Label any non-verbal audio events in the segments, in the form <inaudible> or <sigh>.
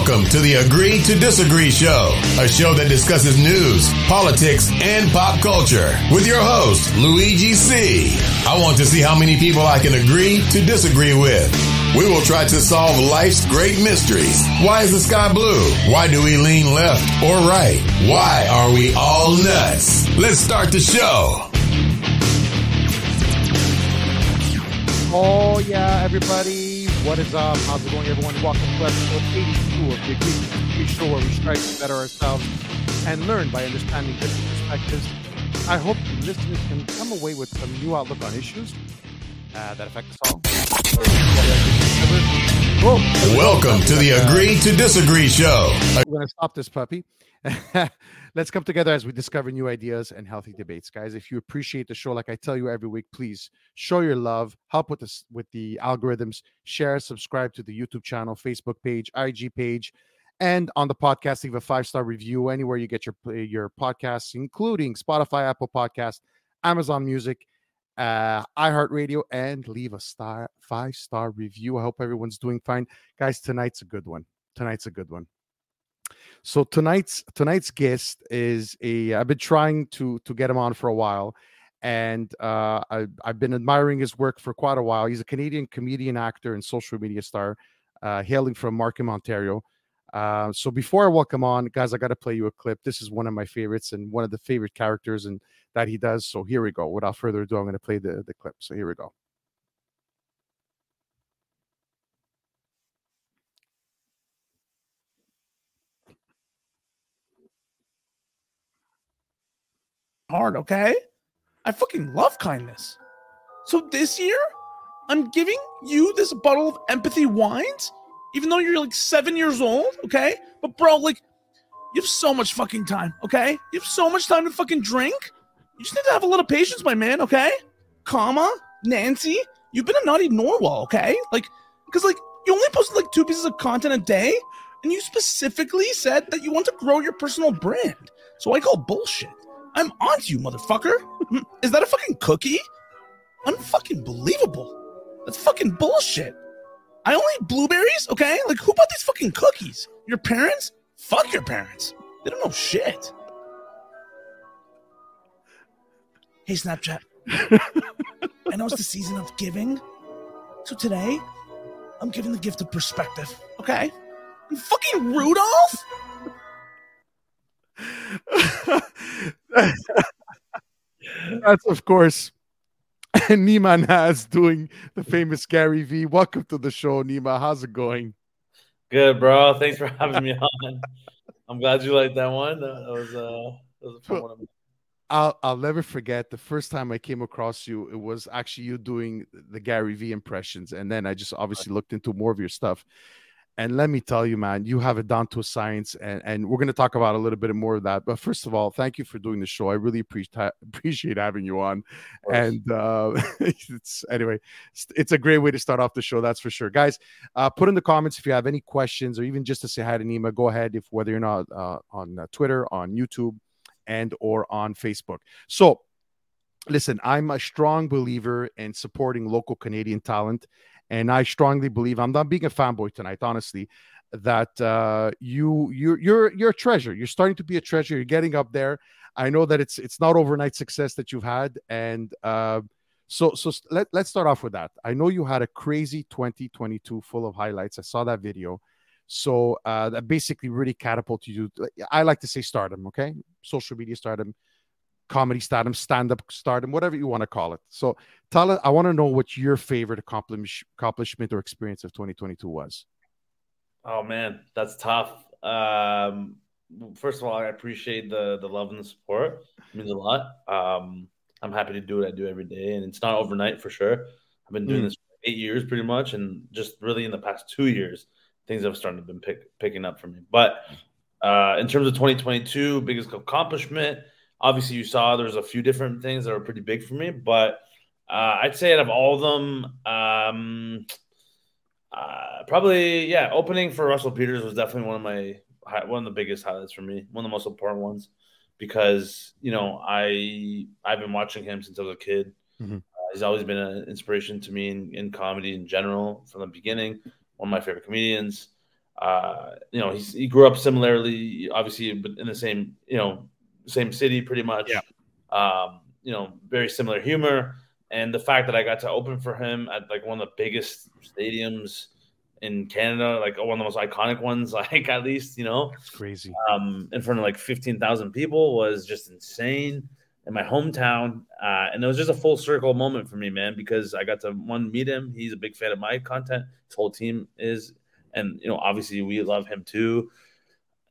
Welcome to the Agree to Disagree Show, a show that discusses news, politics, and pop culture with your host, Luigi C. I want to see how many people I can agree to disagree with. We will try to solve life's great mysteries. Why is the sky blue? Why do we lean left or right? Why are we all nuts? Let's start the show. Oh yeah, everybody. What is up? How's it going, everyone? Welcome to episode 82 of the Agree Agree Show, where we strive to better ourselves and learn by understanding different perspectives. I hope the listeners can come away with some new outlook on issues uh, that affect us all. Welcome to the Agree to Disagree Show. we're going to stop this puppy. <laughs> Let's come together as we discover new ideas and healthy debates, guys. If you appreciate the show, like I tell you every week, please show your love, help with this with the algorithms, share, subscribe to the YouTube channel, Facebook page, IG page, and on the podcast, leave a five star review anywhere you get your your podcasts, including Spotify, Apple Podcast, Amazon Music, uh, iHeartRadio, and leave a star five star review. I hope everyone's doing fine, guys. Tonight's a good one. Tonight's a good one. So tonight's tonight's guest is a. I've been trying to to get him on for a while, and uh, I, I've been admiring his work for quite a while. He's a Canadian comedian, actor, and social media star, uh, hailing from Markham, Ontario. Uh, so before I welcome on, guys, I got to play you a clip. This is one of my favorites and one of the favorite characters and that he does. So here we go. Without further ado, I'm going to play the the clip. So here we go. Hard, okay? I fucking love kindness. So this year, I'm giving you this bottle of empathy wines, even though you're like seven years old, okay? But bro, like, you have so much fucking time, okay? You have so much time to fucking drink. You just need to have a little patience, my man, okay? Comma, Nancy, you've been a naughty Norwal, okay? Like, because like you only posted like two pieces of content a day, and you specifically said that you want to grow your personal brand. So I call bullshit. I'm on to you, motherfucker. <laughs> Is that a fucking cookie? Unfucking believable. That's fucking bullshit. I only eat blueberries, okay? Like, who bought these fucking cookies? Your parents? Fuck your parents. They don't know shit. Hey, Snapchat. I know it's the season of giving. So today, I'm giving the gift of perspective, okay? And fucking Rudolph? <laughs> That's of course <laughs> Nima Naz doing the famous Gary Vee. Welcome to the show, Nima. How's it going? Good, bro. Thanks for having me on. I'm glad you liked that one. That was uh, that was a fun one. I'll I'll never forget the first time I came across you. It was actually you doing the Gary Vee impressions, and then I just obviously looked into more of your stuff. And let me tell you, man, you have it down to a science, and, and we're going to talk about a little bit more of that. But first of all, thank you for doing the show. I really appreciate <laughs> appreciate having you on. And uh, <laughs> it's anyway, it's, it's a great way to start off the show. That's for sure, guys. Uh, put in the comments if you have any questions, or even just to say hi to Nima. Go ahead, if whether you're not uh, on uh, Twitter, on YouTube, and or on Facebook. So listen, I'm a strong believer in supporting local Canadian talent. And I strongly believe I'm not being a fanboy tonight, honestly, that uh, you you you're you're a treasure. You're starting to be a treasure. You're getting up there. I know that it's it's not overnight success that you've had, and uh, so so let let's start off with that. I know you had a crazy 2022 full of highlights. I saw that video. So uh, that basically really catapulted you. I like to say stardom, okay? Social media stardom, comedy stardom, stand up stardom, whatever you want to call it. So tell us, I want to know what your favorite accomplish, accomplishment or experience of 2022 was. Oh man, that's tough. Um, first of all, I appreciate the the love and the support. It means a lot. Um, I'm happy to do what I do every day, and it's not overnight for sure. I've been doing Mm. this for eight years pretty much, and just really in the past two years, things have started to been pick, picking up for me. But uh, in terms of 2022, biggest accomplishment, obviously you saw there's a few different things that were pretty big for me, but uh, I'd say out of all of them, um, uh, probably yeah, opening for Russell Peters was definitely one of my one of the biggest highlights for me, one of the most important ones, because you know I I've been watching him since I was a kid. Mhm. Uh, he's always been an inspiration to me in, in comedy in general from the beginning. One of my favorite comedians. uh, you know, he's, he grew up similarly, obviously, but in the same, you know, same city pretty much. Yeah. Um, you know, very similar humor. And the fact that I got to open for him at like one of the biggest stadiums in Canada, like one of the most iconic ones, <laughs> like at least, you know, It's crazy. um, in front of like 15,000 people was just insane in my hometown. Uh, and it was just a full circle moment for me, man, because I got to one meet him. He's a big fan of my content. His whole team is, and you know, obviously we love him too.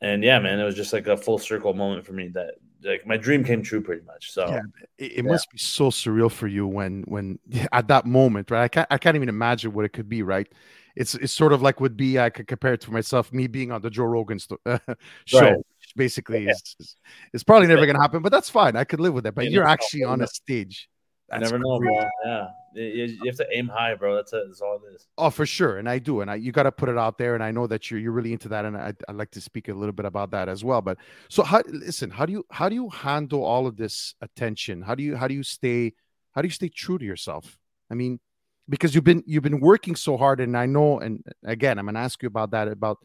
And yeah, man, it was just like a full circle moment for me that like my dream came true pretty much. So Yeah. It, it must be so surreal for you when when <laughs> at that moment, right? I can't I can't even imagine what it could be, right? It's it's sort of like would be I could compare it to myself, me being on the Joe Rogan sto- <laughs> show, Right. basically is, is it's probably never gonna happen, but that's fine. I could live with that. But Yeah, you're actually on a stage. That's never know, bro. Yeah, you, have to aim high, bro. That's it. That's all it is. Oh, for sure, and I do, and I, you got to put it out there, and I know that you're you're really into that, and I, I'd like to speak a little bit about that as well. But so, how listen? How do you how do you handle all of this attention? How do you how do you stay how do you stay true to yourself? I mean, because you've been you've been working so hard, and I know, and again, I'm gonna ask you about that about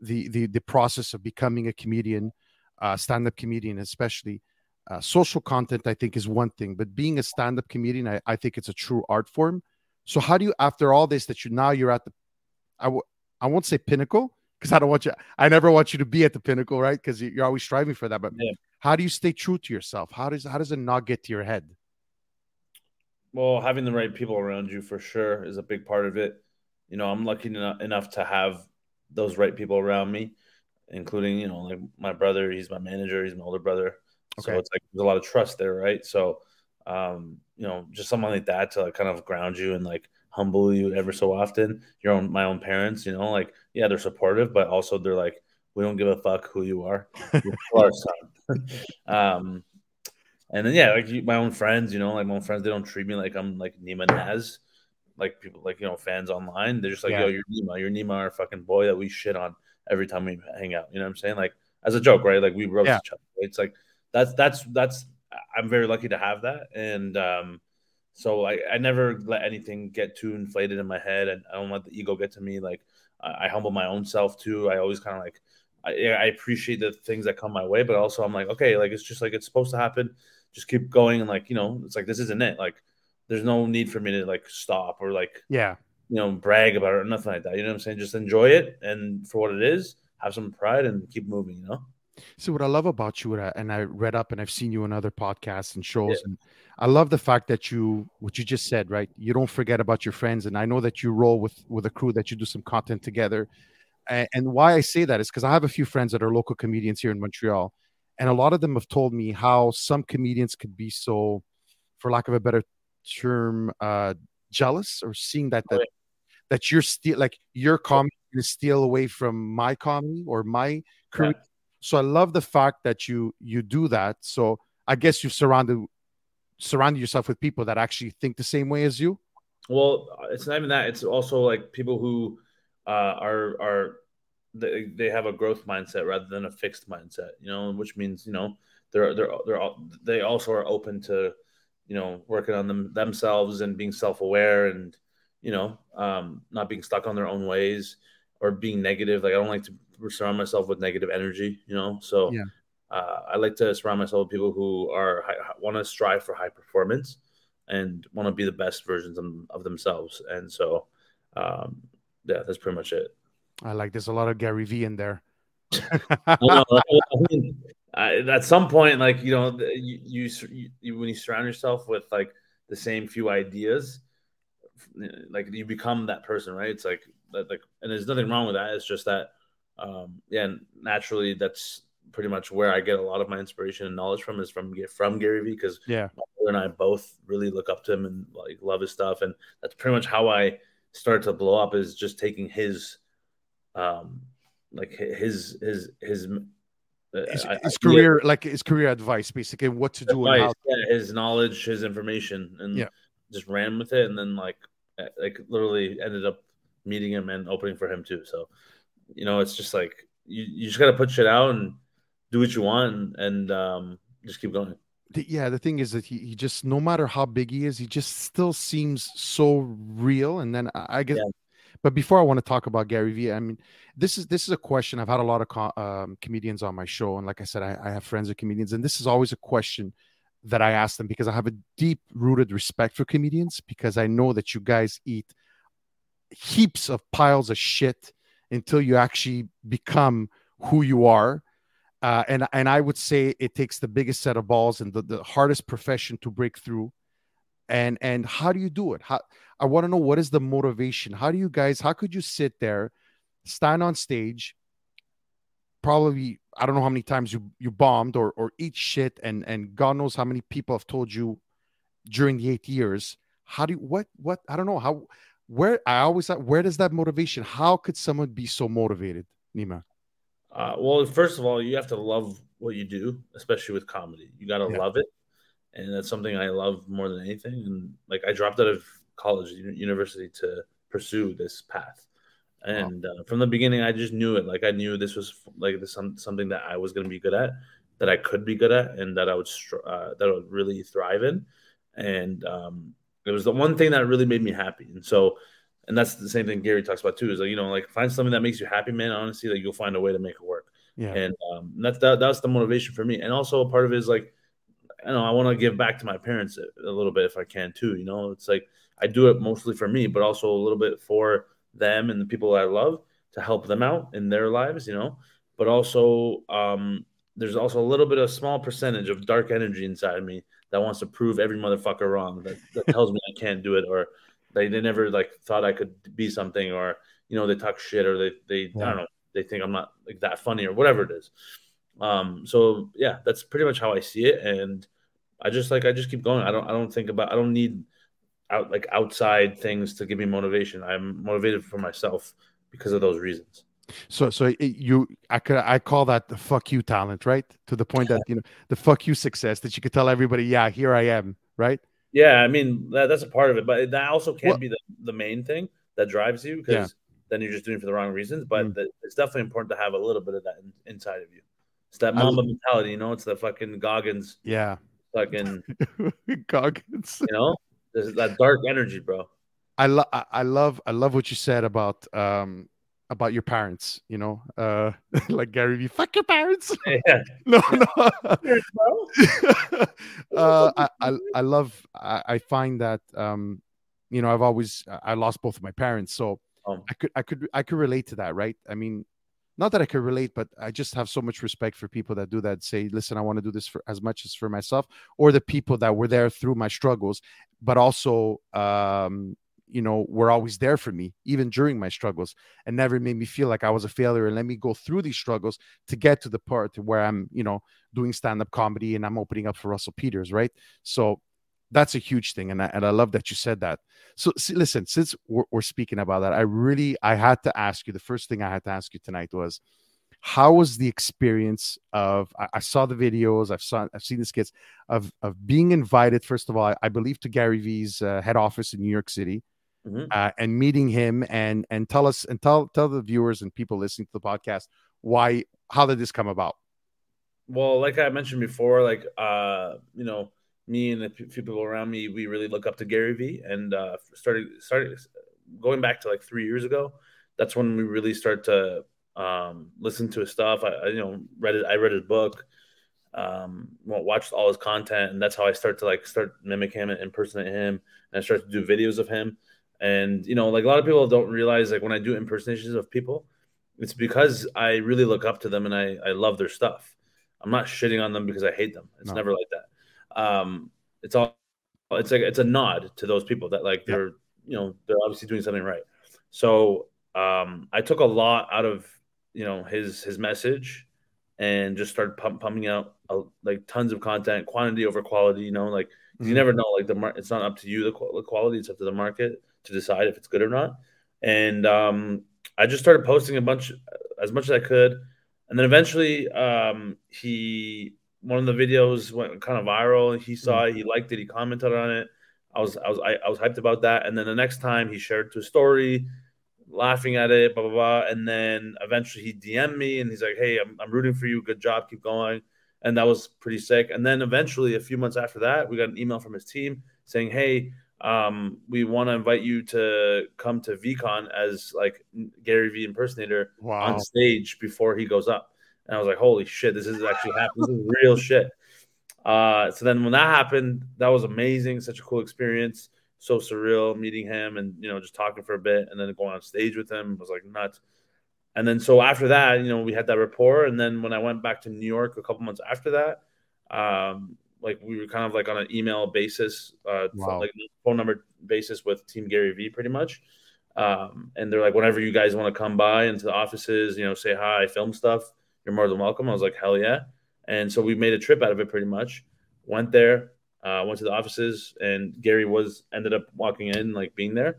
the the the process of becoming a comedian, uh, stand up comedian, especially. Uh, social content, I think, is one thing, but being a stand up comedian, I, I think it's a true art form. So how do you, after all this, that you now you're at the, I w- I won't say pinnacle because I don't want you, I never want you to be at the pinnacle, right? Because you're always striving for that. But Yeah. how do you stay true to yourself? How does how does it not get to your head? Well, having the right people around you for sure is a big part of it. You know, I'm lucky eno- enough to have those right people around me, including, you know, like my brother, he's my manager, he's my older brother. So it's like there's a lot of trust there, right? So, um, you know, just someone like that to like kind of ground you and like humble you ever so often. Your own, my own parents, you know, like, yeah, they're supportive, but also they're like, we don't give a fuck who you are. <laughs> Our son. <laughs> um, and then yeah, like my own friends, you know, like my own friends, they don't treat me like I'm like Nima Naz, like people like you know fans online. They're just like, Yeah. yo, you're Nima, you're Nima, our fucking boy that we shit on every time we hang out. You know what I'm saying? Like as a joke, right? Like we roast Yeah. each other. It's like that's that's that's I'm very lucky to have that, and um, so I I never let anything get too inflated in my head, and I don't let the ego get to me. Like I, I humble my own self too. I always kind of like I, I appreciate the things that come my way, but also I'm like, okay, like it's just like it's supposed to happen. Just keep going, and like you know, it's like this isn't it. Like there's no need for me to like stop or like Yeah. you know brag about it or nothing like that. You know what I'm saying? Just enjoy it and for what it is, have some pride and keep moving. You know? See what I love about you, and I- read up and I've seen you in other podcasts and shows, and I love the fact that you what you just said, right? You don't forget about your friends, and I know that you roll with with a crew that you do some content together. And, and why I say that is because I have a few friends that are local comedians here in Montreal, and a lot of them have told me how some comedians could be so, for lack of a better term, uh, jealous or seeing that that that you're still like your comedy is steal away from my comedy or my career. Yeah. So I love the fact that you you do that. So I guess you've surrounded surrounded yourself with people that actually think the same way as you. Well, it's not even that. It's also like people who uh, are are they, they have a growth mindset rather than a fixed mindset. You know, which means you know they're they're they're all, they also are open to you know working on them themselves and being self aware and you know um, not being stuck on their own ways or being negative. Like I don't like to surround myself with negative energy. You know, so Yeah. uh, I like to surround myself with people who are want to strive for high performance and want to be the best versions of, of themselves. And so, um, yeah, that's pretty much it. I like there's a lot of Gary Vee in there. <laughs> I know, I mean, I- at some point, like you know, you, you, you, you when you surround yourself with like the same few ideas, like you become that person, right? It's like that, like, and there's nothing wrong with that. It's just that, um, yeah, naturally, that's pretty much where I get a lot of my inspiration and knowledge from is from from Gary Vee because yeah. my brother and I both really look up to him and like love his stuff, and that's pretty much how I started to blow up. Is just taking his, um, like his his his uh, His, I- his I- career, like his career advice, basically what to do and advice, yeah, his knowledge, his information, and Yeah. just ran with it, and then like uh, like literally ended up meeting him and opening for him too. So, you know, it's just like you, you just got to put shit out and do what you want and, and um, just keep going. yeah the thing is that he, he just no matter how big he is he just still seems so real and then i, I guess Yeah. But before I want to talk about Gary Vee, I mean, this is this is a question I've had a lot of co- um, comedians on my show, and like I said, I, I have friends of comedians, and this is always a question that I ask them because I have a deep rooted respect for comedians because I know that you guys eat heaps of piles of shit until you actually become who you are. Uh, and and I would say it takes the biggest set of balls and the, the hardest profession to break through. And and how do you do it? How I want to know what is the motivation? How do you guys? How could you sit there, stand on stage, probably I don't know how many times you you bombed or or eat shit and and God knows how many people have told you during the eight years. How do you what what I don't know how where I always where does that motivation? How could someone be so motivated, Nima? Uh, well, first of all, you have to love what you do, especially with comedy. You got to yeah. love it, and that's something I love more than anything. And like I dropped out of college, university to pursue this path. And wow. uh, from the beginning, I just knew it. Like I knew this was like this some, something that I was going to be good at, that I could be good at, and that I would uh, that I would really thrive in. And um, it was the one thing that really made me happy. And so, and that's the same thing Gary talks about too. Is like you know, like find something that makes you happy, man. Honestly, like you'll find a way to make it work. Yeah. And um, that's that, that's the motivation for me. And also a part of it is like, I know I want to give back to my parents a, a little bit if I can too. You know, it's like I do it mostly for me, but also a little bit for them and the people I love to help them out in their lives, you know. But also, um, there's also a little bit of small percentage of dark energy inside of me that wants to prove every motherfucker wrong. That, that tells me I can't do it, or they, they never like thought I could be something, or you know they talk shit, or they they yeah. I don't know they think I'm not like that funny, or whatever it is. Um, so yeah, that's pretty much how I see it, and I just like I just keep going. I don't I don't think about I don't need out like outside things to give me motivation. I'm motivated for myself because of those reasons. So, so you, I could, I call that the fuck you talent, right? To the point that you know the fuck you success that you could tell everybody, yeah, here I am, right? Yeah, I mean that, that's a part of it, but that also can well, be the, the main thing that drives you because yeah. then you're just doing it for the wrong reasons. But mm. the, it's definitely important to have a little bit of that in, inside of you. It's that Mamba mentality, you know. It's the fucking Goggins, yeah, fucking <laughs> Goggins, you know. There's that dark energy, bro. I love, I love, I love what you said about um about your parents. You know, uh, <laughs> like Gary Vee, fuck your parents. Yeah. <laughs> no, no. <laughs> uh, I, I, I love. I, I find that um, you know, I've always I lost both of my parents, so oh. I could, I could, I could relate to that, right? I mean, not that I could relate, but I just have so much respect for people that do that. Say, listen, I want to do this for as much as for myself, or the people that were there through my struggles, but also, um, you know, were always there for me even during my struggles, and never made me feel like I was a failure. And let me go through these struggles to get to the part where I'm, you know, doing stand up comedy and I'm opening up for Russell Peters, right? So that's a huge thing and I, and I love that you said that so see, listen since we're, we're, speaking about that i really i had to ask you the first thing i had to ask you tonight was how was the experience of i, saw the videos i've saw i've seen the skits of of being invited first of all i, I believe to gary vee's uh, head office in new york city mm-hmm. uh, and meeting him and and tell us and tell tell the viewers and people listening to the podcast why how did this come about well like i mentioned before like uh you know me and a few people around me, we really look up to Gary Vee and uh, started started going back to like three years ago. That's when we really start to um, listen to his stuff. I, I, you know read it. I read his book, um, watched all his content, and that's how I start to like start mimic him and impersonate him. And I start to do videos of him. And you know, like a lot of people don't realize, like when I do impersonations of people, it's because I really look up to them and I I love their stuff. I'm not shitting on them because I hate them. It's no. never like that um, it's all it's like it's a nod to those people that like they're you know they're obviously doing something right. So um, I took a lot out of you know his his message and just started pump, pumping out uh, like tons of content, quantity over quality. You know, like mm-hmm. you never know. Like the mar- it's not up to you the, the quality; it's up to the market to decide if it's good or not. And um, I just started posting a bunch as much as I could, and then eventually um, he one of the videos went kind of viral. He saw it, he liked it, he commented on it. I was I was I, I was hyped about that. And then the next time he shared to a story, laughing at it, blah blah blah. And then eventually he DM'd me and he's like, "Hey, I'm I'm rooting for you. Good job, keep going." And that was pretty sick. And then eventually, a few months after that, we got an email from his team saying, "Hey, um, we want to invite you to come to VeeCon as like Gary Vee impersonator Wow. on stage before he goes up. And I was like, holy shit, this is actually happening. This is real shit. Uh, so then when that happened, that was amazing. Such a cool experience. So surreal meeting him and, you know, just talking for a bit and then going on stage with him was like nuts. And then so after that, you know, we had that rapport. And then when I went back to New York a couple months after that, um, like we were kind of like on an email basis, uh, Wow. like phone number basis with Team Gary Vee pretty much. Um, and they're like, whenever you guys want to come by into the offices, you know, say hi, film stuff, you're more than welcome. I was like, hell yeah. And so we made a trip out of it pretty much. Went there, uh, went to the offices, and Gary was ended up walking in, like being there.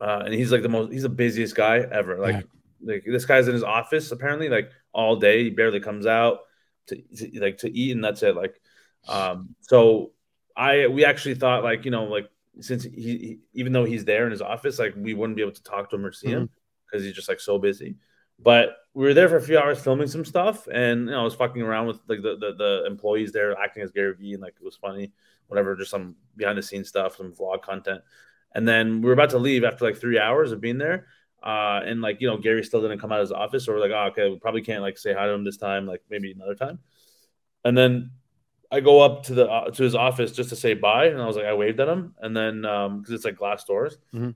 Uh, and he's like the most, he's the busiest guy ever. Like, like this guy's in his office apparently, like all day. He barely comes out to, to like to eat, and that's it. Like, um, so I we actually thought like you know like since he, he even though he's there in his office, like we wouldn't be able to talk to him or see him because he's just like so busy. But we were there for a few hours filming some stuff, and you know I was fucking around with like the the, the employees there acting as Gary Vee, and like it was funny, whatever, just some behind the scenes stuff, some vlog content. And then we were about to leave after like three hours of being there. Uh, and like, you know, Gary still didn't come out of his office. So we're like, oh, okay, we probably can't like say hi to him this time, like maybe another time. And then I go up to the uh, to his office just to say bye, and I was like, I waved at him, and then um because it's like glass doors, Mhm.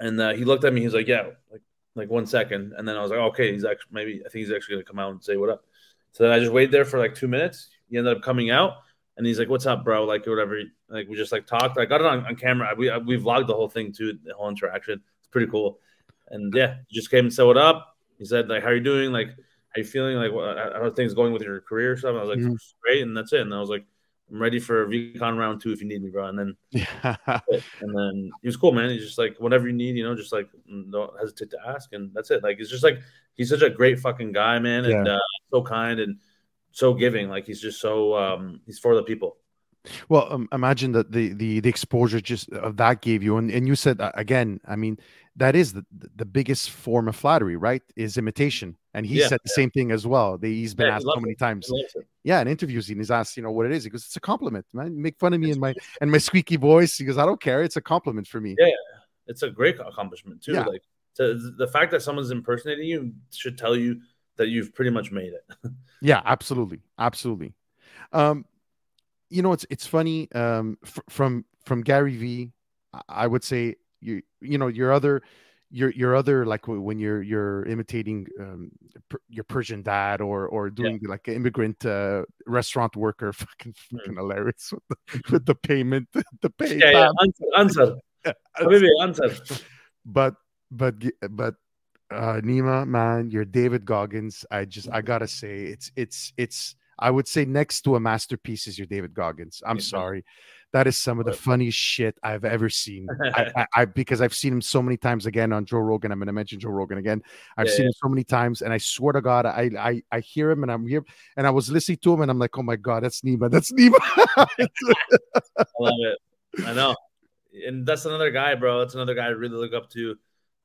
and uh, he looked at me. He's like, yeah, like like one second, and then I was like, okay, he's actually maybe I think he's actually gonna come out and say what up. So then I just waited there for like two minutes. He ended up coming out, and he's like, "What's up, bro?" Like whatever. Like we just like talked. I got it on, on camera. We we vlogged the whole thing too, the whole interaction. It's pretty cool. And yeah, he just came and said what up. He said like, "How you doing? Like, how you feeling? Like, what, how are things going with your career or something?" I was like, Mhm. "Great," and that's it. And I was like, "I'm ready for VeeCon round two if you need me, bro." And then <laughs> Yeah. <laughs> and then he was cool, man. He's just like whatever you need, you know, just like mm, don't hesitate to ask, and that's it. Like it's just like he's such a great fucking guy, man, and uh, so kind and so giving. Like he's just so um he's for the people. Well, um, imagine that the, the the exposure just of that gave you, and and you said uh, again. I mean, that is the the biggest form of flattery, right? Is imitation, and he Yeah, said the same thing as well. They, he's been Yeah, asked so many it. times. He loves it. Yeah, in interviews, and he's asked, you know, what it is. He goes, "It's a compliment, man. Make fun of me and my <laughs> and my squeaky voice." He goes, "I don't care. It's a compliment for me." Yeah. It's a great accomplishment too. Yeah. Like to, the fact that someone's impersonating you should tell you that you've pretty much made it. <laughs> Yeah, absolutely, absolutely. Um, you know, it's it's funny. Um, f- from from Gary Vee, I- would say you you know your other your your other like when you're you're imitating um, per, your Persian dad or or doing like an immigrant uh, restaurant worker, <laughs> fucking fucking hilarious with the, with the payment, <laughs> the pay. yeah, yeah. Answer, answer. Habibi, answer. but but but uh Nima, man, you're David Goggins. I just I gotta say it's it's it's I would say next to a masterpiece is your David Goggins. I'm Yeah. sorry. That is some of the funniest shit I've ever seen. I, <laughs> I, I because I've seen him so many times again on Joe Rogan. I'm gonna mention Joe Rogan again. I've Yeah, seen yeah. him so many times, and I swear to God, I I I hear him and I'm here and I was listening to him and I'm like, oh my god, that's Nima, that's Nima. <laughs> I love it. I know. And that's another guy, bro. That's another guy I really look up to.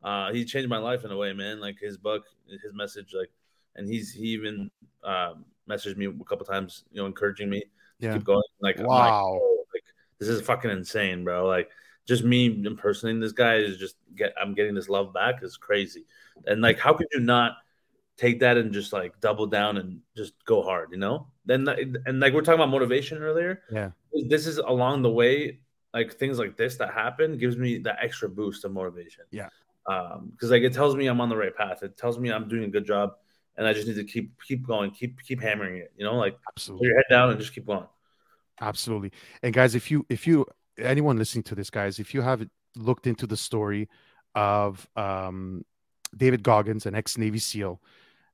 Uh, he changed my life in a way, man. Like his book, his message, like, and he's he even um, messaged me a couple times, you know, encouraging me to Yeah. keep going. Like, like, Wow. "Oh, like this is fucking insane, bro. Like, just me impersonating this guy is just get. I'm getting this love back is crazy. And like, how could you not take that and just like double down and just go hard? You know? Then and like we're talking about motivation earlier Yeah. this is along the way like things like this that happen gives me that extra boost of motivation Yeah. um because like it tells me i'm on the right path it tells me i'm doing a good job and i just need to keep keep going keep keep hammering it you know like put Absolutely. your head down and just keep going Absolutely. And guys, if you if you anyone listening to this, guys, if you haven't looked into the story of um David Goggins, an ex Navy SEAL,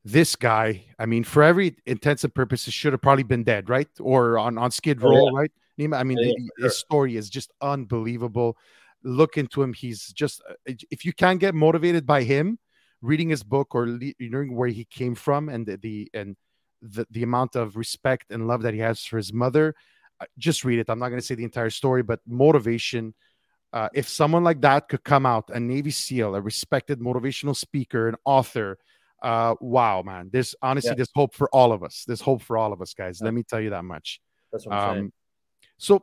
this guy, I mean, for every intents and purposes, should have probably been dead, right? Or on on Skid Oh, Row, yeah. right? Nima, I mean, Yeah, his story is just unbelievable. Look into him. He's just uh, if you can't get motivated by him, reading his book or le- learning where he came from and the, the and the, the amount of respect and love that he has for his mother uh, just read it. I'm not going to say the entire story but motivation uh, if someone like that could come out a navy seal a respected motivational speaker an author uh, wow man. There's honestly Yeah. there's hope for all of us. There's hope for all of us guys. Yeah. let me tell you that much. That's what i'm saying. Um, so uh,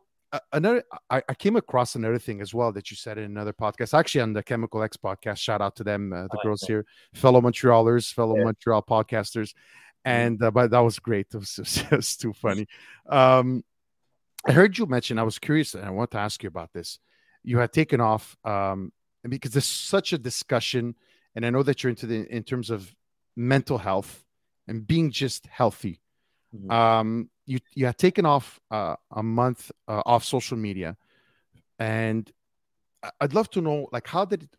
another I, I, came across another thing as well that you said in another podcast actually on the chemical x podcast. Shout out to them uh, the girls here fellow montrealers fellow yeah. montreal podcasters. Mm-hmm. and uh, but that was great. It was, <laughs> just, it was too funny. Um i heard you mention i was curious and i want to ask you about this. You had taken off um because there's such a discussion and i know that you're into the in terms of mental health and being just healthy mm-hmm. um you you had taken off uh, a month uh, off social media, and I'd love to know like how did it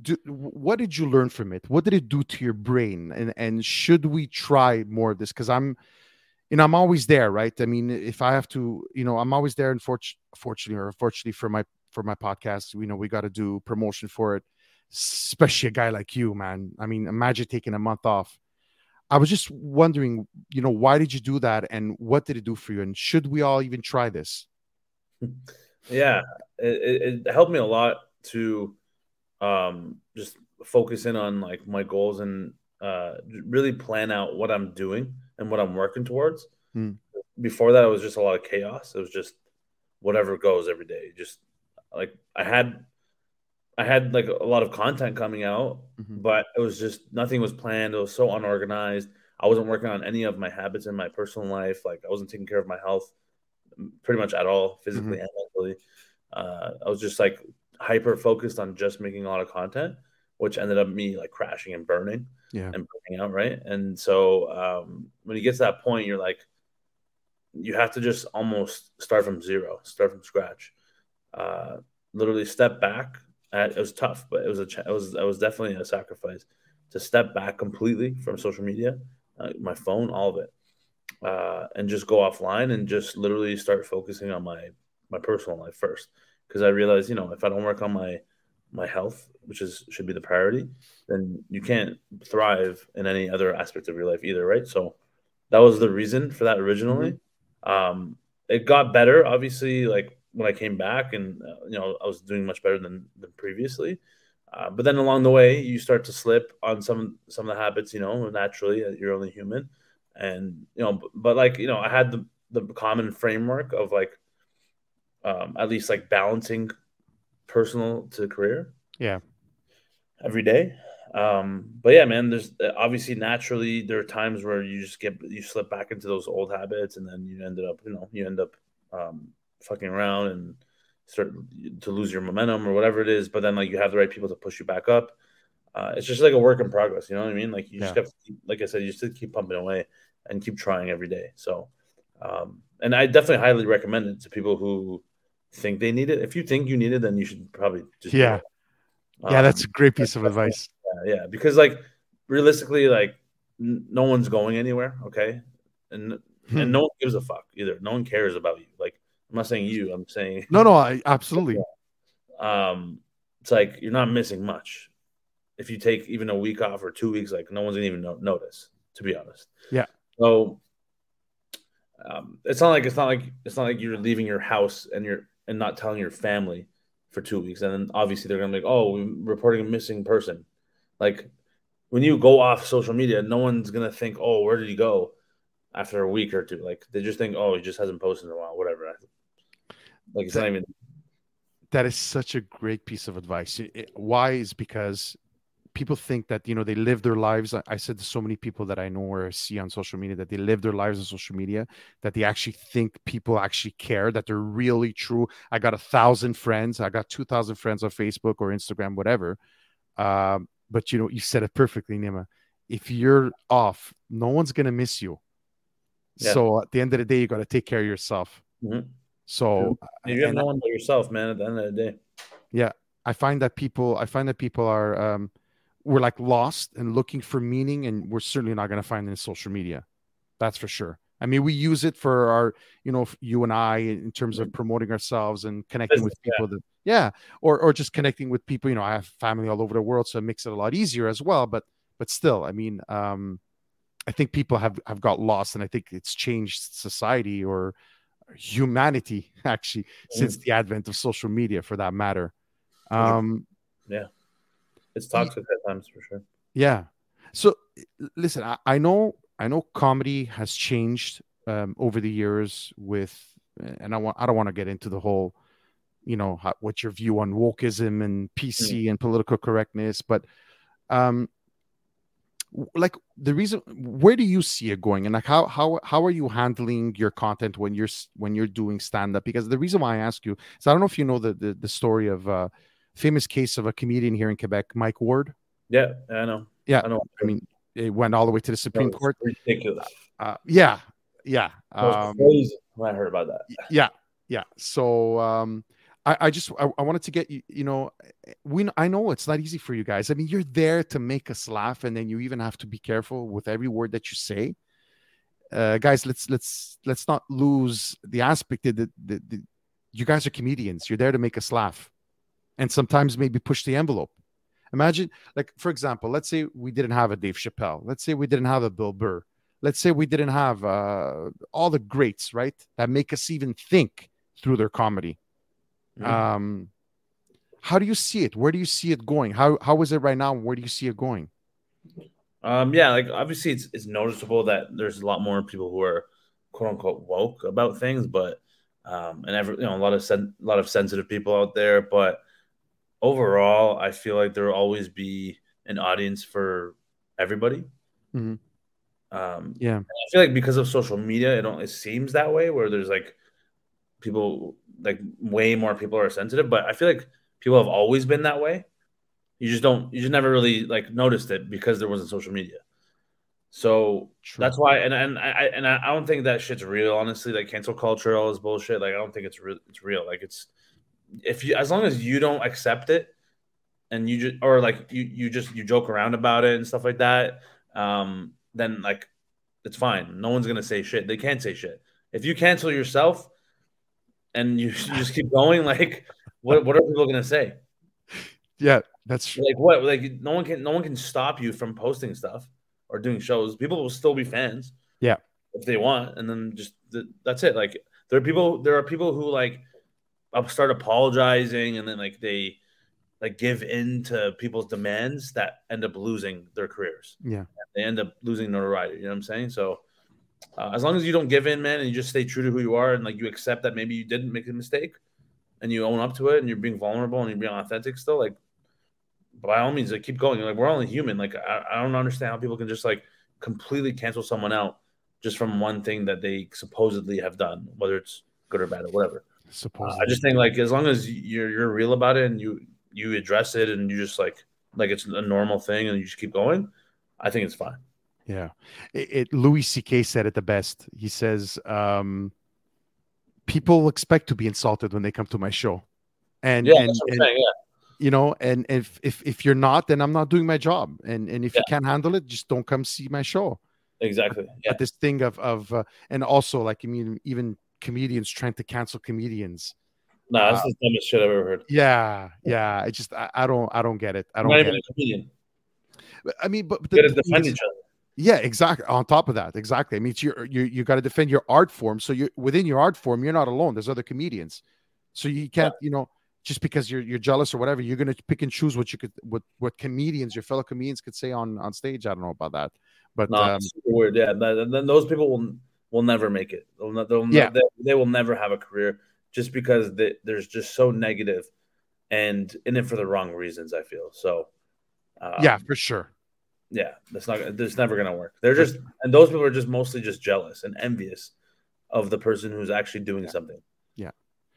do, what did you learn from it? What did it do to your brain? And and should we try more of this? Because I'm, you know, I'm always there, right? I mean, if I have to, you know, I'm always there. Unfortunately, or unfortunately for my for my podcast, you know, we got to do promotion for it. Especially a guy like you, man. I mean, imagine taking a month off. I was just wondering, you know, why did you do that and what did it do for you? And should we all even try this? <laughs> Yeah, it, it helped me a lot to um, just focus in on like my goals and uh, really plan out what I'm doing and what I'm working towards. Hmm. Before that, it was just a lot of chaos. It was just whatever goes every day. Just like I had I had like a lot of content coming out, mm-hmm. but it was just nothing was planned. It was so unorganized. I wasn't working on any of my habits in my personal life. Like I wasn't taking care of my health pretty much at all, physically mm-hmm. and mentally. Uh, I was just like hyper focused on just making a lot of content, which ended up me like crashing and burning yeah. and burning out. Right. And so um, when you get to that point, you're like, you have to just almost start from zero, start from scratch. Uh, literally step back, it was tough, but it was a it was it was definitely a sacrifice to step back completely from social media, uh, my phone, all of it, uh, and just go offline and just literally start focusing on my my personal life first. Because I realized, you know, if I don't work on my my health, which is should be the priority, then you can't thrive in any other aspect of your life either, right? So that was the reason for that originally. Mm-hmm. Um, it got better, obviously, like when I came back, and uh, you know I was doing much better than than previously. Uh, but then along the way, you start to slip on some some of the habits. You know, naturally, you're only human, and you know. But, but like you know, I had the the common framework of like um, at least like balancing personal to career. Yeah. Every day. Um, but yeah, man, there's uh, obviously naturally there are times where you just get you slip back into those old habits and then you ended up, you know, you end up um, fucking around and start to lose your momentum or whatever it is. But then like you have the right people to push you back up. Uh, it's just like a work in progress. You know what I mean? Like you just have keep, like I said, you just keep pumping away and keep trying every day. So, um, and I definitely highly recommend it to people who think they need it. If you think you need it, then you should probably just yeah, um, yeah. That's a great piece of advice. Yeah, yeah, because like realistically, like n- no one's going anywhere. Okay, and hmm. and no one gives a fuck either. No one cares about you. Like I'm not saying you. I'm saying no, no, I absolutely. <laughs> um, it's like you're not missing much. If you take even a week off or two weeks, like no one's gonna even notice. To be honest. Yeah. So um, it's not like it's not like it's not like you're leaving your house and you're and not telling your family for two weeks, and then obviously they're gonna be like, oh, we're reporting a missing person. Like when you go off social media, no one's gonna think, oh, where did he go? After a week or two, like they just think, oh, he just hasn't posted in a while, whatever. Like it's that, not even. That is such a great piece of advice. It, why is because people think that you know they live their lives. I, I said to so many people that I know or see on social media that they live their lives on social media, that they actually think people actually care, that they're really true. I got a thousand friends. I got two thousand friends on Facebook or Instagram, whatever. Um, but you know, you said it perfectly, Nima. If you're off, no one's gonna miss you. Yeah. So at the end of the day, you got to take care of yourself. Mm-hmm. So you have no one but yourself, man. At the end of the day, yeah, I find that people, I find that people are, um, we're like lost and looking for meaning, and we're certainly not going to find it in social media. That's for sure. I mean, we use it for our, you know, you and I in terms of promoting ourselves and connecting with people yeah. that, yeah, or or just connecting with people. You know, I have family all over the world, so it makes it a lot easier as well. But but still, I mean, um, I think people have have got lost, and I think it's changed society or humanity <laughs> actually mm. since the advent of social media for that matter. Um yeah. It's toxic at times for sure. Yeah. So listen I, I know i know comedy has changed um, over the years with and I want I don't want to get into the whole, you know, how, what's your view on wokeism and PC and political correctness, but um, like the reason where do you see it going and like how how how are you handling your content when you're when you're doing stand up because the reason why i ask you is i don't know if you know the the, the story of uh famous case of a comedian here in quebec mike ward Yeah, I know. Yeah, I know. i mean it went all the way to the supreme court ridiculous. uh yeah yeah um, crazy when I heard about that. yeah yeah so um i i just i, I wanted to get you you know we i know it's not easy for you guys. I mean you're there to make us laugh and then you even have to be careful with every word that you say. Uh guys let's let's let's not lose the aspect that the, the, the you guys are comedians. You're there to make us laugh and sometimes maybe push the envelope. Imagine like for example let's say we didn't have a dave chappelle. Let's say we didn't have a bill burr. Let's say we didn't have uh, all the greats right that make us even think through their comedy Mhm. um how do you see it where do you see it going how how is it right now where do you see it going Um, yeah, like obviously it's it's noticeable that there's a lot more people who are quote unquote woke about things, but um, and every you know a lot of sen- a lot of sensitive people out there, but overall, I feel like there will always be an audience for everybody. Mhm. Um, yeah I feel like because of social media, it don't, it seems that way where there's like people like way more people are sensitive, but I feel like people have always been that way. You just don't you just never really like noticed it because there wasn't social media. So True. that's why and and I and I don't think that shit's real, honestly. Like cancel culture, all this bullshit. Like I don't think it's real it's real. Like it's if you as long as you don't accept it and you just or like you you just you joke around about it and stuff like that, um, then like it's fine. No one's gonna say shit. They can't say shit. If you cancel yourself and you, you <laughs> just keep going, like what what are people gonna say? yeah that's true Like what? Like no one can no one can stop you from posting stuff or doing shows. People will still be fans. Yeah. If they want, and then just th- that's it. Like there are people there are people who like start apologizing and then like they like give in to people's demands that end up losing their careers. yeah They end up losing notoriety. You know what I'm saying? So uh, as long as you don't give in, man, and you just stay true to who you are, and like you accept that maybe you didn't make a mistake, and you own up to it, and you're being vulnerable and you're being authentic still, like by all means, like keep going. Like we're only human. Like I, I don't understand how people can just like completely cancel someone out just from one thing that they supposedly have done, whether it's good or bad or whatever. Uh, I just think like as long as you're you're real about it and you you address it and you just like like it's a normal thing and you just keep going, I think it's fine. Yeah. It, it Louis C.K. said it the best. He says, um, people expect to be insulted when they come to my show. And, Yeah, and, that's what I'm and, saying. Yeah. you know, and if, if, if you're not, then I'm not doing my job. And, and if you can't handle it, just don't come see my show. Exactly. Yeah. But this thing of, of, uh, and also like, I mean, even comedians trying to cancel comedians. No, that's the dumbest shit I've ever heard. Yeah. Yeah. I just, I, I don't, I don't get it. I don't not get even it. a comedian. I mean, but, gotta the defend each other. Yeah, exactly. On top of that, exactly. I mean, it's your, you you got to defend your art form. So you within your art form, you're not alone. There's other comedians. So you can't, you know, just because you're you're jealous or whatever, you're gonna pick and choose what you could, what what comedians, your fellow comedians, could say on on stage. I don't know about that, but No, um, super weird. Yeah, that, then those people will will never make it. They'll, not- they'll, Yeah. they, they will never have a career just because they, there's just so negative and in it for the wrong reasons. I feel so. Um, yeah, for sure. Yeah, that's not. That's never gonna work. They're just, and those people are just mostly just jealous and envious of the person who's actually doing something. Yeah.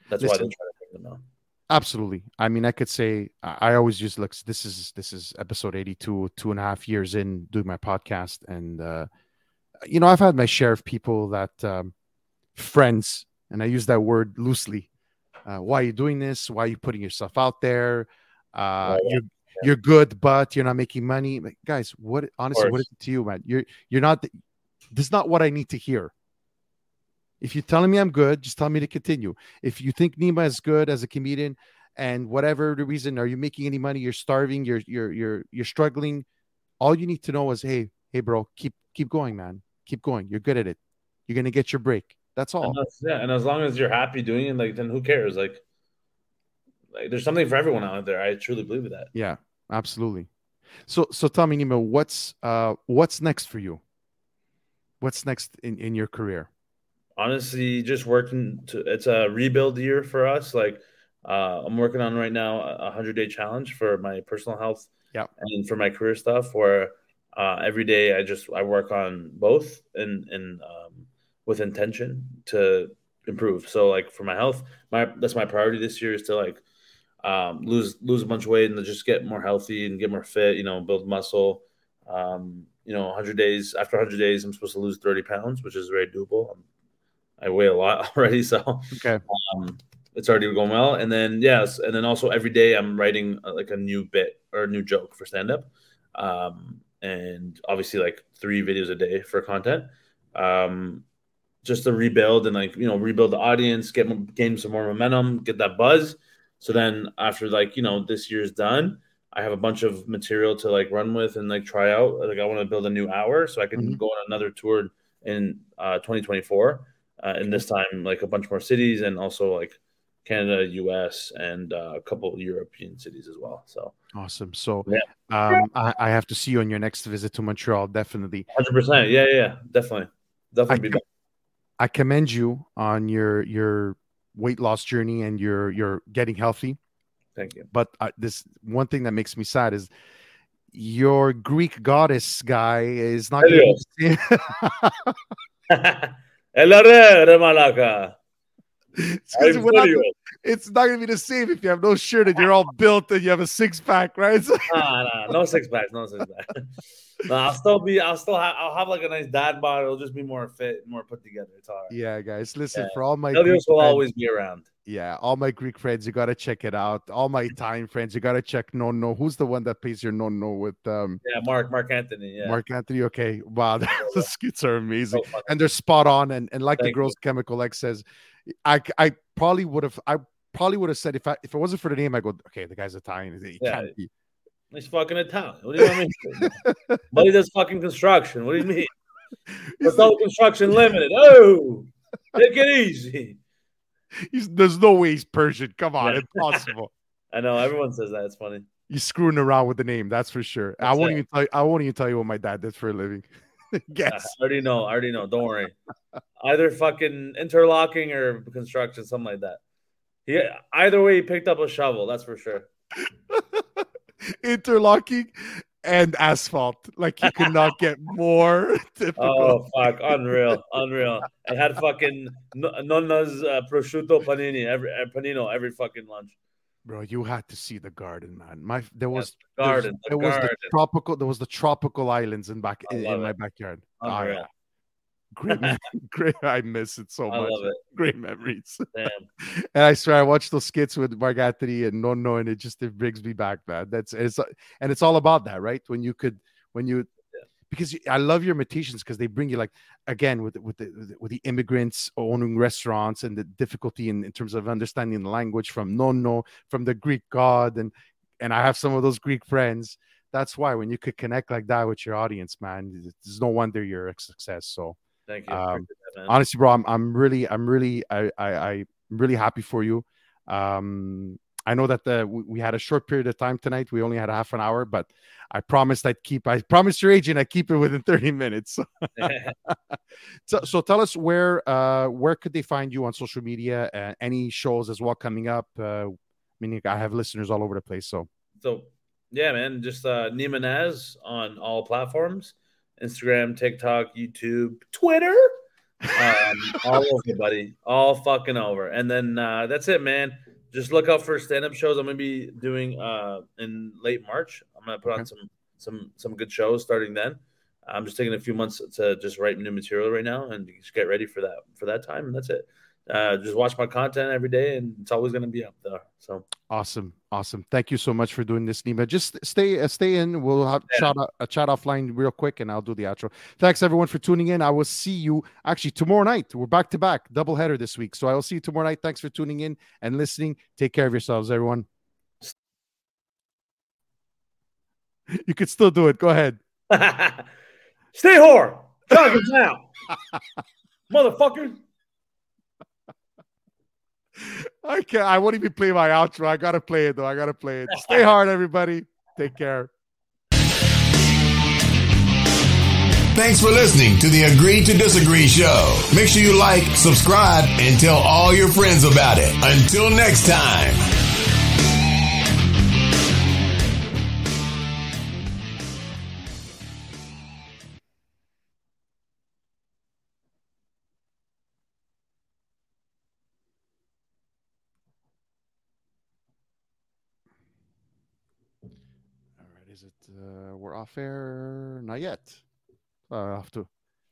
that's why they Listen. try to take them down. Absolutely. I mean, I could say I I always use looks. This is this is episode eighty-two, two and a half years in doing my podcast, and uh, you know, I've had my share of people that um, friends, and I use that word loosely. Uh, why are you doing this? Why are you putting yourself out there? Uh, Oh, yeah. You're you're good, but you're not making money. Like, guys, what honestly, what it to you, man? You're you're not. This is not what I need to hear. If you're telling me I'm good, just tell me to continue. If you think Nima is good as a comedian, and whatever the reason, are you making any money? You're starving. You're you're you're you're struggling. All you need to know is, hey, hey, bro, keep keep going, man. Keep going. You're good at it. You're gonna get your break. That's all. And that's- yeah, and as long as you're happy doing it, like then who cares? Like, like there's something for everyone out there. I truly believe that. Yeah, absolutely. So so tell me, Nima, what's uh what's next for you? What's next in in your career? honestly, just working to. It's a rebuild year for us. Like uh, I'm working on right now a hundred day challenge for my personal health. Yeah. And for my career stuff, where uh, every day I just I work on both and and um, with intention to improve. So like for my health, my that's my priority this year is to like um, lose lose a bunch of weight and just get more healthy and get more fit. You know, build muscle. Um, you know, 100 days after 100 days, I'm supposed to lose 30 pounds, which is very doable. i weigh a lot <laughs> already, so Okay. um, it's already going well. And then yes, and then also every day I'm writing uh, like a new bit or a new joke for stand up, um, and obviously like three videos a day for content. Um, just to rebuild and like you know rebuild the audience, get gain some more momentum, get that buzz. So then after like you know this year's done, I have a bunch of material to like run with and like try out. Like I want to build a new hour so I can Mhm. go on another tour in uh, 2024. Uh, and this time like a bunch more cities and also like Canada, US, and uh, a couple of European cities as well. So Awesome. So Yeah. um, I, I have to see you on your next visit to Montreal. Definitely. 100%. Yeah, yeah, yeah. Definitely. Definitely be back. I commend you on your your weight loss journey and you're you're getting healthy. Thank you. But uh, this one thing that makes me sad is your Greek goddess guy is not. Gonna be the <laughs> same- Elare, Remalaka. it's, not- it's not gonna be the same if you have no shirt and you're all built and you have a six pack, right? <laughs> Nah, nah, no six packs, no six packs. <laughs> nah, I'll still be, I'll still have, I'll have like a nice dad bod. It'll just be more fit, more put together. It's all right. yeah, guys, listen Yeah. for all my Elios will friends- always be around. yeah, all my Greek friends, you gotta check it out. All my Italian friends, you gotta check no no. Who's the one that plays your no no with um Yeah, Mark, Mark Anthony. Yeah. Mark Anthony? Okay, wow, <laughs> the skits are amazing. So and they're spot on. And and like the Thank you. girls chemical X says, I I probably would have I probably would have said if I if it wasn't for the name, I go okay, the guy's Italian. He Yeah. can't be. He's fucking Italian. What do you mean? <laughs> he does fucking construction. What do you mean? <laughs> It's all construction limited. <laughs> Oh, take it easy. he's- there's no way he's Persian. Come on, Yeah. impossible. I know everyone says that. It's funny. You're screwing around with the name, that's for sure. I won't it. even tell you. I won't even tell you what my dad did for a living. I already know. I already know. Don't worry. Either fucking interlocking or construction, something like that. He either way, he picked up a shovel. That's for sure. <laughs> Interlocking and asphalt. Like you could not get more <laughs> typical. Oh fuck! Unreal, unreal. I had fucking no- nonna's uh, prosciutto panini every uh, panino every fucking lunch. Bro, you had to see the garden, man. My there was Garden, There the was the tropical. There was the tropical islands in back in, in my backyard. Oh, yeah. Great, <laughs> great. I miss it so I much. love it. Great memories. <laughs> And I swear, I watched those skits with Mark Anthony and No No, and it just it brings me back, man. That's it's and it's all about that, right? When you could, when you, because I love your imitations because they bring you like again with the- with the with the- immigrants owning restaurants and the difficulty in, in terms of understanding the language from No No, from the Greek god, and and I have some of those Greek friends. That's why when you could connect like that with your audience, man, there's no wonder you're a success. So Thank you. Um, that, honestly, bro, I'm I'm really I'm really I I I'm really happy for you. Um, I know that the we, we had a short period of time tonight. We only had a half an hour, but I promised I'd keep. I promised your agent I'd keep it within 30 minutes. <laughs> <laughs> so, so tell us where uh where could they find you on social media? Uh, any shows as well coming up? Uh, meaning I have listeners all over the place. So so yeah, man, just uh Nimanez on all platforms. Instagram, TikTok, YouTube, Twitter. Um, <laughs> all over, buddy. All fucking over. And then uh that's it, man. Just look out for stand-up shows. I'm gonna be doing uh in late March. I'm gonna put on some some some good shows starting then. I'm just taking a few months to just write new material right now and just get ready for that for that time. And that's it. Uh, just watch my content every day, and it's always gonna be up there. So Awesome, awesome. Thank you so much for doing this, Nima. Just stay, uh, stay in. We'll have Yeah. chat, a chat offline real quick, and I'll do the outro. Thanks everyone for tuning in. I will see you actually tomorrow night. We're back to back, double header this week. So I will see you tomorrow night. Thanks for tuning in and listening. Take care of yourselves, everyone. <laughs> You could still do it. Go ahead. <laughs> Stay whore. Jogging now. <laughs> Motherfucker. I can't. I won't even play my outro. I gotta play it though. I gotta play it. Stay hard, everybody. Take care. Thanks for listening to the Agree to Disagree show. Make sure you like, subscribe, and tell all your friends about it. Until next time. Uh, we're off air? Not yet. Uh, I have to